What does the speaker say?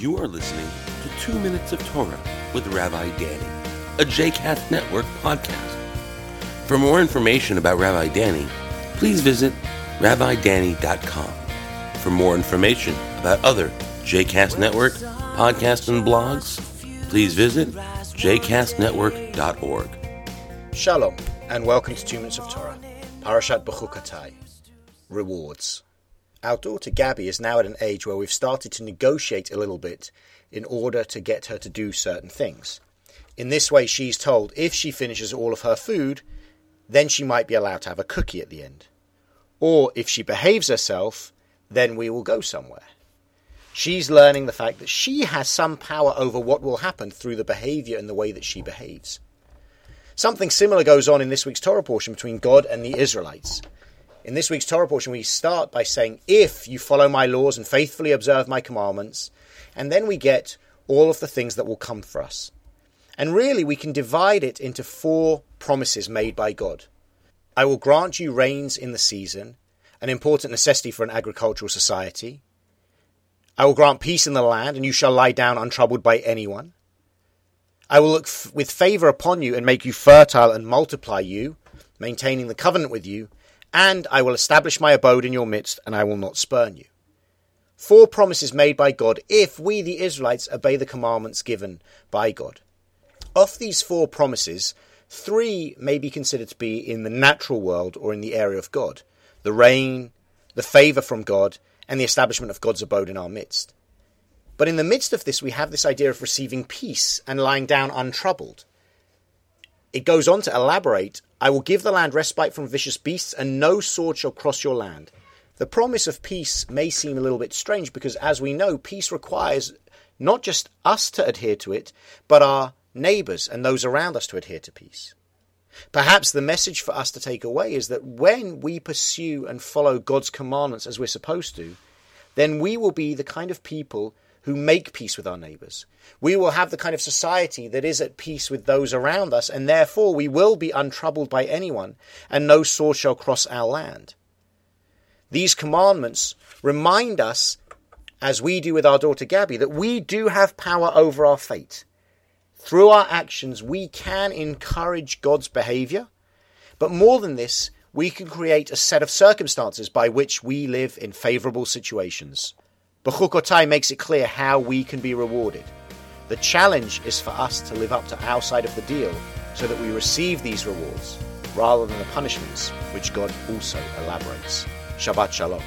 You are listening to Two Minutes of Torah with Rabbi Danny, a JCast Network podcast. For more information about Rabbi Danny, please visit rabbidanny.com. For more information about other JCast Network podcasts and blogs, please visit jcastnetwork.org. Shalom, and welcome to Two Minutes of Torah, Parashat Bechukotai. Rewards. Our daughter Gabby is now at an age where we've started to negotiate a little bit in order to get her to do certain things. In this way, she's told if she finishes all of her food, then she might be allowed to have a cookie at the end. Or if she behaves herself, then we will go somewhere. She's learning the fact that she has some power over what will happen through the behavior and the way that she behaves. Something similar goes on in this week's Torah portion between God and the Israelites. In this week's Torah portion, we start by saying, If you follow my laws and faithfully observe my commandments, and then we get all of the things that will come for us. And really, we can divide it into four promises made by God. I will grant you rains in the season, an important necessity for an agricultural society. I will grant peace in the land, and you shall lie down untroubled by anyone. I will look f- with favour upon you and make you fertile and multiply you, maintaining the covenant with you and I will establish my abode in your midst, and I will not spurn you. Four promises made by God if we, the Israelites, obey the commandments given by God. Of these four promises, three may be considered to be in the natural world or in the area of God the rain, the favour from God, and the establishment of God's abode in our midst. But in the midst of this, we have this idea of receiving peace and lying down untroubled. It goes on to elaborate I will give the land respite from vicious beasts, and no sword shall cross your land. The promise of peace may seem a little bit strange because, as we know, peace requires not just us to adhere to it, but our neighbours and those around us to adhere to peace. Perhaps the message for us to take away is that when we pursue and follow God's commandments as we're supposed to, then we will be the kind of people who make peace with our neighbours. We will have the kind of society that is at peace with those around us, and therefore we will be untroubled by anyone, and no sword shall cross our land. These commandments remind us, as we do with our daughter Gabby, that we do have power over our fate. Through our actions, we can encourage God's behavior, but more than this, we can create a set of circumstances by which we live in favorable situations. Bechukotai makes it clear how we can be rewarded. The challenge is for us to live up to our side of the deal so that we receive these rewards rather than the punishments which God also elaborates. Shabbat Shalom.